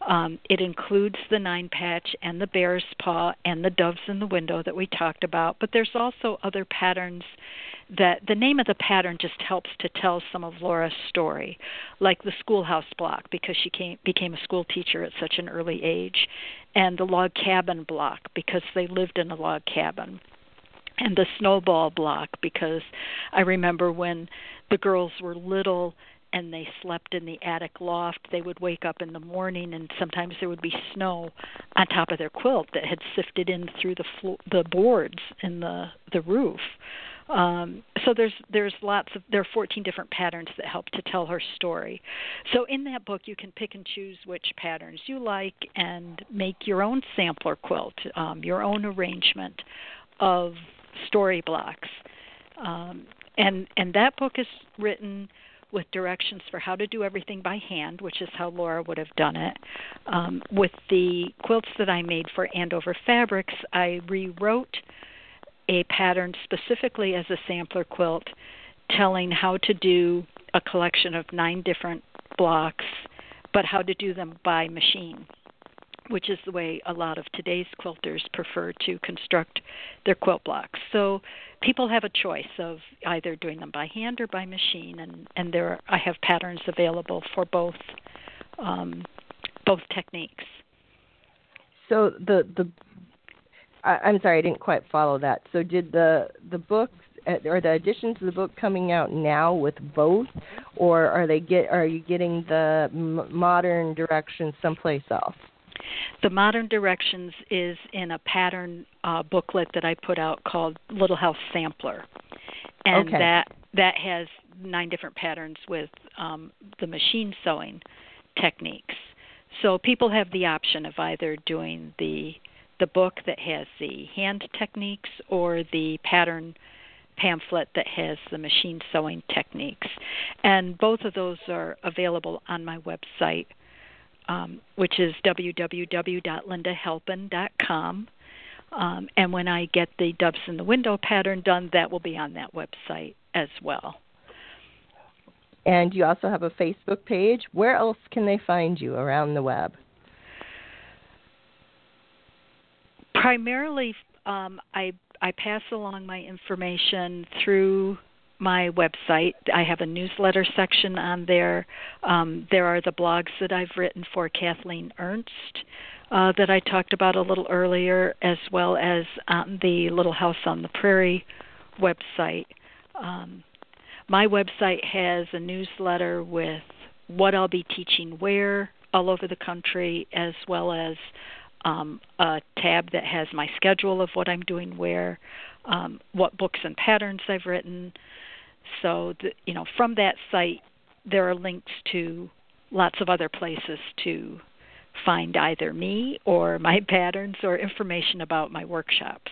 Speaker 2: Um, it includes the nine patch and the bear's paw and the doves in the window that we talked about, but there's also other patterns that the name of the pattern just helps to tell some of Laura's story, like the schoolhouse block because she came, became a school teacher at such an early age, and the log cabin block because they lived in a log cabin, and the snowball block because I remember when the girls were little and they slept in the attic loft, they would wake up in the morning and sometimes there would be snow on top of their quilt that had sifted in through the flo- the boards in the the roof. Um, so there's there's lots of there are 14 different patterns that help to tell her story. So in that book you can pick and choose which patterns you like and make your own sampler quilt, um, your own arrangement of story blocks. Um, and and that book is written with directions for how to do everything by hand, which is how Laura would have done it. Um, with the quilts that I made for Andover Fabrics, I rewrote a pattern specifically as a sampler quilt, telling how to do a collection of nine different blocks, but how to do them by machine which is the way a lot of today's quilters prefer to construct their quilt blocks. So people have a choice of either doing them by hand or by machine, and and there are, I have patterns available for both um, both techniques.
Speaker 1: So the the I, I'm sorry, I didn't quite follow that. So did the the books or the additions to the book coming out now with both, or are they get are you getting the modern directions someplace else?
Speaker 2: The Modern Directions is in a pattern uh, booklet that I put out called Little House Sampler, and
Speaker 1: okay.
Speaker 2: that that has nine different patterns with um, the machine sewing techniques. So people have the option of either doing the the book that has the hand techniques or the pattern pamphlet that has the machine sewing techniques. And both of those are available on my website, um, which is www.lindahalpin.com. Um, and when I get the doves in the window pattern done, that will be on that website as well.
Speaker 1: And you also have a Facebook page. Where else can they find you around the web?
Speaker 2: Primarily, um, I I pass along my information through my website. I have a newsletter section on there. Um, there are the blogs that I've written for Kathleen Ernst uh, that I talked about a little earlier, as well as the Little House on the Prairie website. Um, my website has a newsletter with what I'll be teaching where all over the country, as well as um, a tab that has my schedule of what I'm doing where, um, what books and patterns I've written, so, the, you know, from that site, there are links to lots of other places to find either me or [LAUGHS] my patterns or information about my workshops.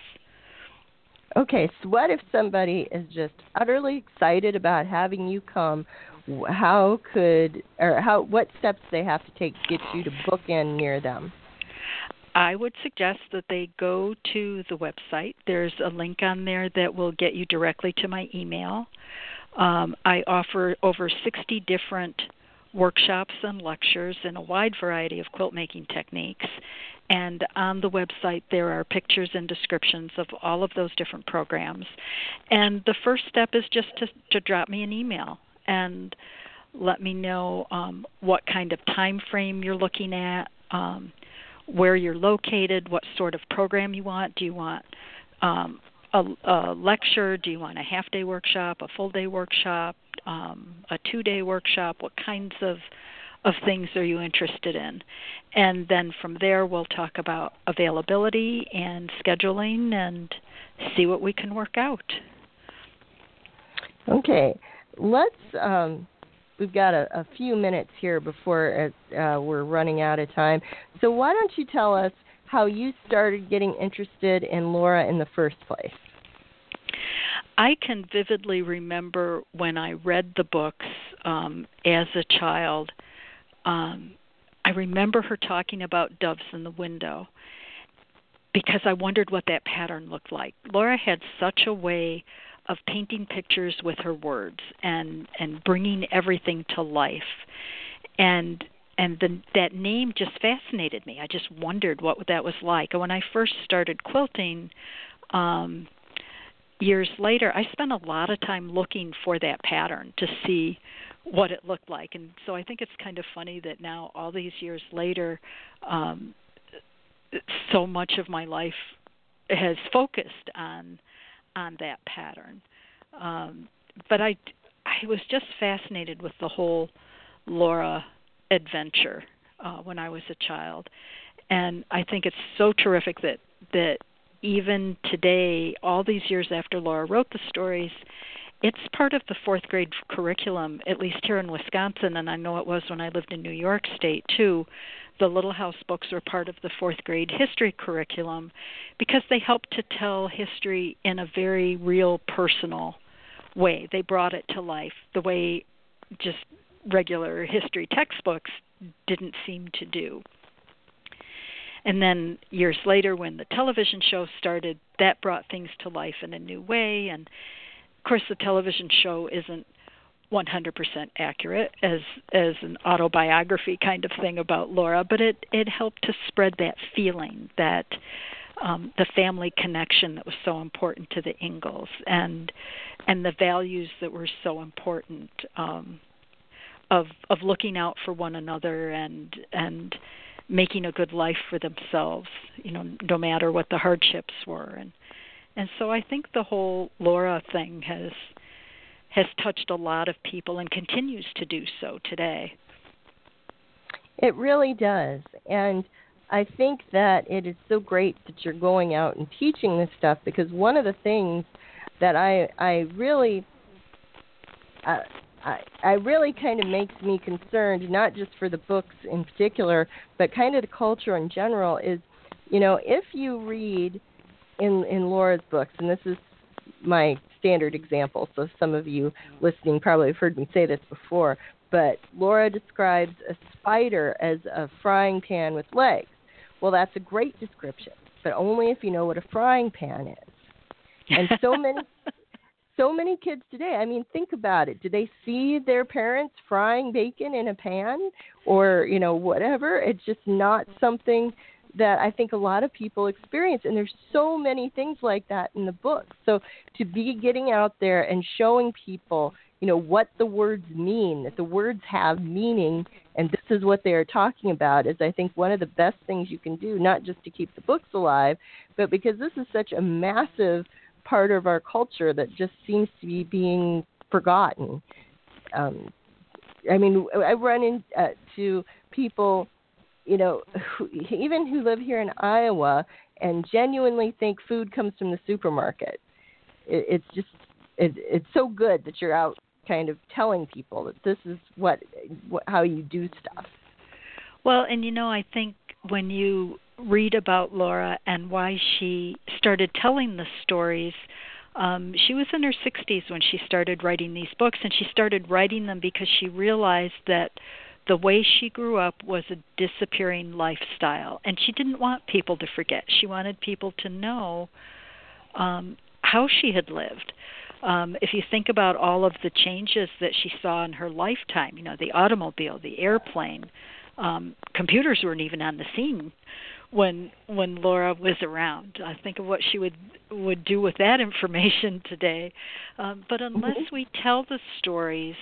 Speaker 1: Okay, so what if somebody is just utterly excited about having you come? How could or how what steps they have to take to get you to book in near them?
Speaker 2: I would suggest that they go to the website. There's a link on there that will get you directly to my email. Um, I offer over 60 different workshops and lectures in a wide variety of quilt making techniques. And on the website, there are pictures and descriptions of all of those different programs. And the first step is just to, to drop me an email and let me know um, what kind of time frame you're looking at, um, where you're located, what sort of program you want. Do you want um, a, a, lecture? Do you want a half day workshop, a full day workshop, um, a two day workshop? What kinds of of things are you interested in? And then from there, we'll talk about availability and scheduling and see what we can work out.
Speaker 1: Okay, let's um, we've got a, a few minutes here before uh, we're running out of time. So why don't you tell us how you started getting interested in Laura in the first place?
Speaker 2: I can vividly remember when I read the books um, as a child. Um, I remember her talking about doves in the window because I wondered what that pattern looked like. Laura had such a way of painting pictures with her words and and bringing everything to life and and the, that name just fascinated me. I just wondered what that was like. And when I first started quilting, um, years later, I spent a lot of time looking for that pattern to see what it looked like. And so I think it's kind of funny that now, all these years later, um, so much of my life has focused on on that pattern. Um, but I, I was just fascinated with the whole Laura adventure uh, when I was a child, and I think it's so terrific that that even today, all these years after Laura wrote the stories, it's part of the fourth grade curriculum, at least here in Wisconsin, and I know it was when I lived in New York State too the Little House books were part of the fourth grade history curriculum because they helped to tell history in a very real, personal way. They brought it to life the way just regular history textbooks didn't seem to do. And then years later, when the television show started, that brought things to life in a new way. And of course, the television show isn't 100% accurate as as an autobiography kind of thing about Laura, but it it helped to spread that feeling that um, the family connection that was so important to the Ingalls and and the values that were so important um, of of looking out for one another and and making a good life for themselves, you know, no matter what the hardships were. And and so I think the whole Laura thing has has touched a lot of people and continues to do so today.
Speaker 1: It really does. And I think that it is so great that you're going out and teaching this stuff because one of the things that I I really uh, I, I really kind of makes me concerned, not just for the books in particular, but kind of the culture in general. Is you know if you read in in Laura's books, and this is my standard example, so some of you listening probably have heard me say this before, but Laura describes a spider as a frying pan with legs. Well, that's a great description, but only if you know what a frying pan is. And so [LAUGHS] many so many kids today, I mean, think about it. Do they see their parents frying bacon in a pan or, you know, whatever? It's just not something that I think a lot of people experience. And there's so many things like that in the book. So to be getting out there and showing people, you know, what the words mean, that the words have meaning, and this is what they are talking about, is I think one of the best things you can do, not just to keep the books alive, but because this is such a massive – part of our culture that just seems to be being forgotten. Um, I mean, I run into uh, people, you know, who, even who live here in Iowa and genuinely think food comes from the supermarket. It, it's just, it, it's so good that you're out kind of telling people that this is what, what how you do stuff.
Speaker 2: Well, and you know, I think when you read about Laura and why she started telling the stories. Um, she was in her 60s when she started writing these books, and she started writing them because she realized that the way she grew up was a disappearing lifestyle, and she didn't want people to forget. She wanted people to know um, how she had lived. Um, if you think about all of the changes that she saw in her lifetime, you know, the automobile, the airplane, um, computers weren't even on the scene when when Laura was around. I think of what she would would do with that [LAUGHS] information today. Um, but unless mm-hmm. we tell the stories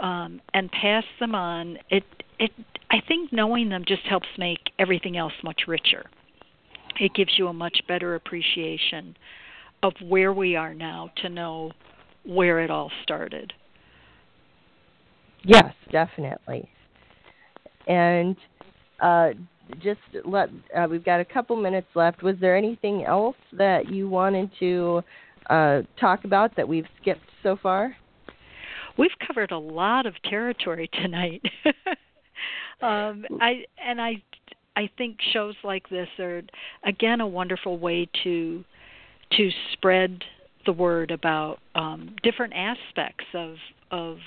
Speaker 2: um, and pass them on, it it I think knowing them just helps make everything else much richer. It gives you a much better appreciation of where we are now to know where it all started.
Speaker 1: Yes, definitely. And uh, just let uh, we've got a couple minutes left. Was there anything else that you wanted to uh, talk about that we've skipped so far?
Speaker 2: We've covered a lot of territory [LAUGHS] tonight. [LAUGHS] um, I and I I think shows like this are again a wonderful way to to spread the word about um, different aspects of of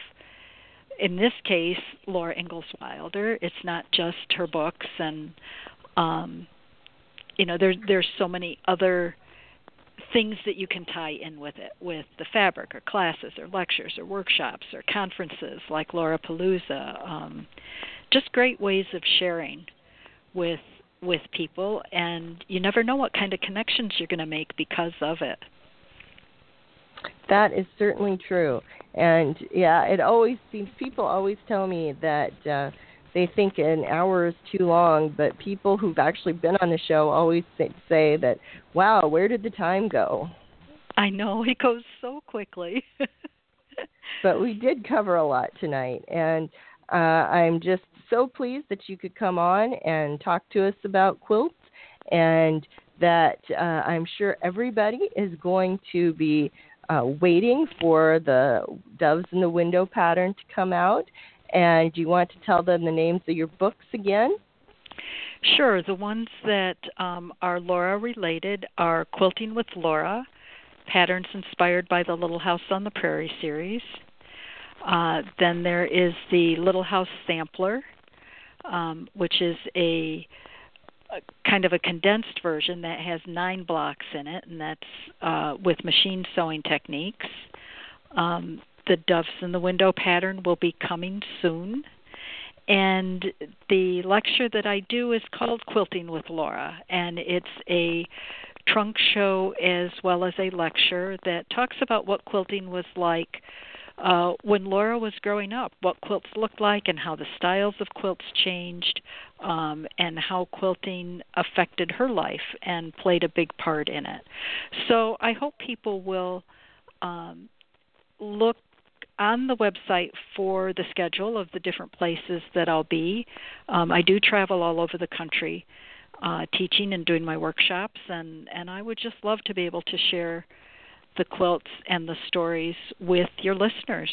Speaker 2: in this case, Laura Ingalls Wilder. It's not just her books, and um, you know, there's there's so many other things that you can tie in with it, with the fabric, or classes, or lectures, or workshops, or conferences like Laurapalooza. Um, just great ways of sharing with with people, and you never know what kind of connections you're going to make because of it.
Speaker 1: That is certainly true. And yeah, it always seems people always tell me that uh they think an hour is too long, but people who've actually been on the show always say that, "Wow, where did the time go?"
Speaker 2: I know [LAUGHS] it goes so quickly. [LAUGHS]
Speaker 1: but we did cover a lot tonight, and uh, I'm just so pleased that you could come on and talk to us about quilts, and that uh, I'm sure everybody is going to be uh, waiting for the doves in the window pattern to come out. And do you want to tell them the names of your books again?
Speaker 2: Sure. The ones that um, are Laura related are Quilting with Laura, Patterns Inspired by the Little House on the Prairie series, Uh, then there is the Little House Sampler, um, which is a, a, kind of a condensed version that has nine blocks in it, and that's uh, with machine sewing techniques. Um, the Doves in the Window pattern will be coming soon. And the lecture that I do is called Quilting with Laura, and it's a trunk show as well as a lecture that talks about what quilting was like uh, when Laura was growing up, what quilts looked like, and how the styles of quilts changed, um, and how quilting affected her life and played a big part in it. So I hope people will um, look on the website for the schedule of the different places that I'll be. Um, I do travel all over the country uh, teaching and doing my workshops, and, and I would just love to be able to share the quilts and the stories with your listeners.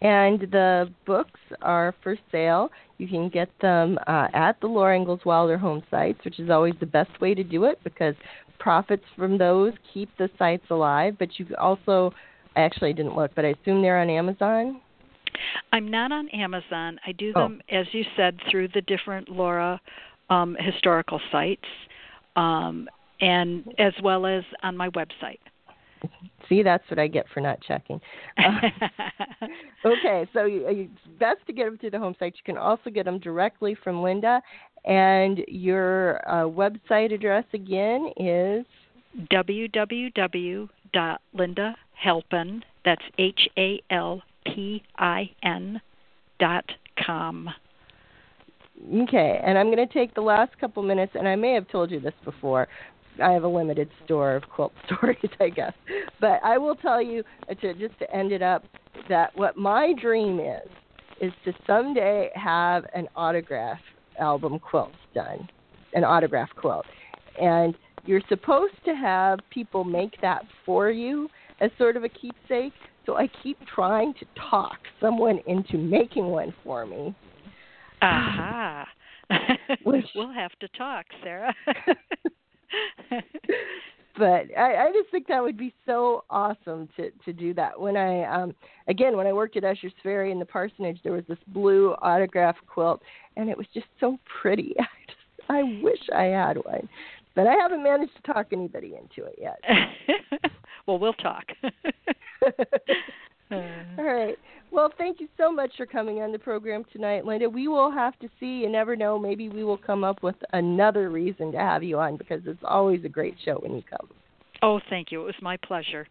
Speaker 1: And the books are for sale. You can get them uh, at the Laura Ingalls Wilder home sites, which is always the best way to do it because profits from those keep the sites alive. But you also, actually didn't look, but I assume they're on Amazon.
Speaker 2: I'm not on Amazon. I do them, oh. as you said, through the different Laura um, historical sites. Um, and as well as on my website.
Speaker 1: See, that's what I get for not checking. [LAUGHS] Uh, [LAUGHS] okay, so you, it's best to get them through the home site. You can also get them directly from Linda. And your uh, website address again is
Speaker 2: www.lindahalpin, that's H A L P I N, dot com.
Speaker 1: Okay, and I'm going to take the last couple minutes, and I may have told you this before, I have a limited store of quilt [LAUGHS] stories, I guess. But I will tell you uh, to just to end it up that what my dream is is to someday have an autograph album quilt done, an autograph quilt, and you're supposed to have people make that for you as sort of a keepsake. So I keep trying to talk someone into making one for me.
Speaker 2: Aha. [SIGHS] Which, we'll have to talk, Sarah. [LAUGHS]
Speaker 1: but I, I just think that would be so awesome to to do that. When I um again when I worked at Usher's Ferry in the parsonage, there was this blue autograph quilt, and it was just so pretty. [LAUGHS] I just I wish I had one, but I haven't managed to talk anybody into it yet. [LAUGHS]
Speaker 2: well, we'll talk. [LAUGHS] [LAUGHS]
Speaker 1: All right. Well, thank you so much for coming on the program tonight, Linda. We will have to see. You never know. Maybe we will come up with another reason to have you on because it's always a great show when you come.
Speaker 2: Oh, thank you. It was my pleasure.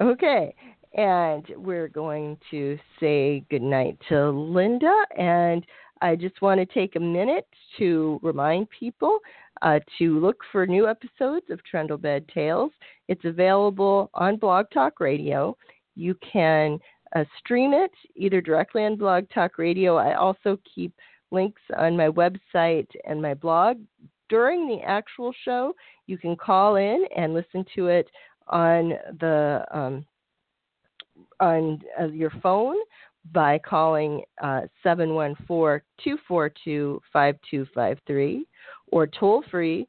Speaker 1: Okay. And we're going to say goodnight to Linda. And I just want to take a minute to remind people uh, to look for new episodes of Trundlebed Tales. It's available on Blog Talk Radio. You can uh, stream it either directly on Blog Talk Radio. I also keep links on my website and my blog. During the actual show, you can call in and listen to it on the um, on uh, your phone by calling uh, 714 242 5253 or toll free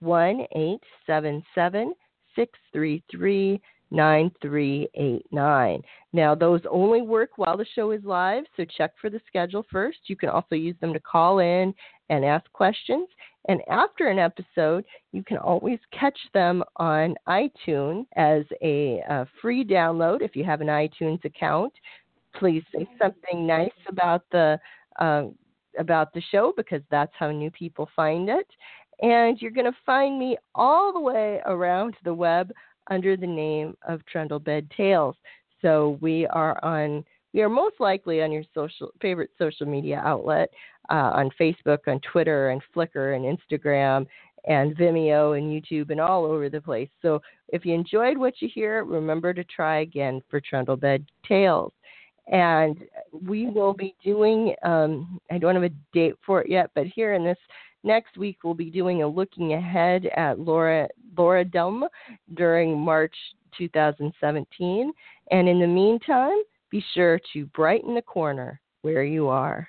Speaker 1: 1 877 633 9389. Now, those only work while the show is live, so check for the schedule first. You can also use them to call in and ask questions. And after an episode, you can always catch them on iTunes as a, a free download if you have an iTunes account. Please say something nice about the uh, about the show because that's how new people find it. And you're going to find me all the way around the web under the name of Trundlebed Tales. So we are on we are most likely on your social favorite social media outlet uh, on Facebook, on Twitter, and Flickr, and Instagram, and Vimeo, and YouTube, and all over the place. So if you enjoyed what you hear, remember to try again for Trundlebed Tales. And we will be doing, um, I don't have a date for it yet, but here in this Next week, we'll be doing a looking ahead at Laura Laura Dum during March 2017. And in the meantime, be sure to brighten the corner where you are.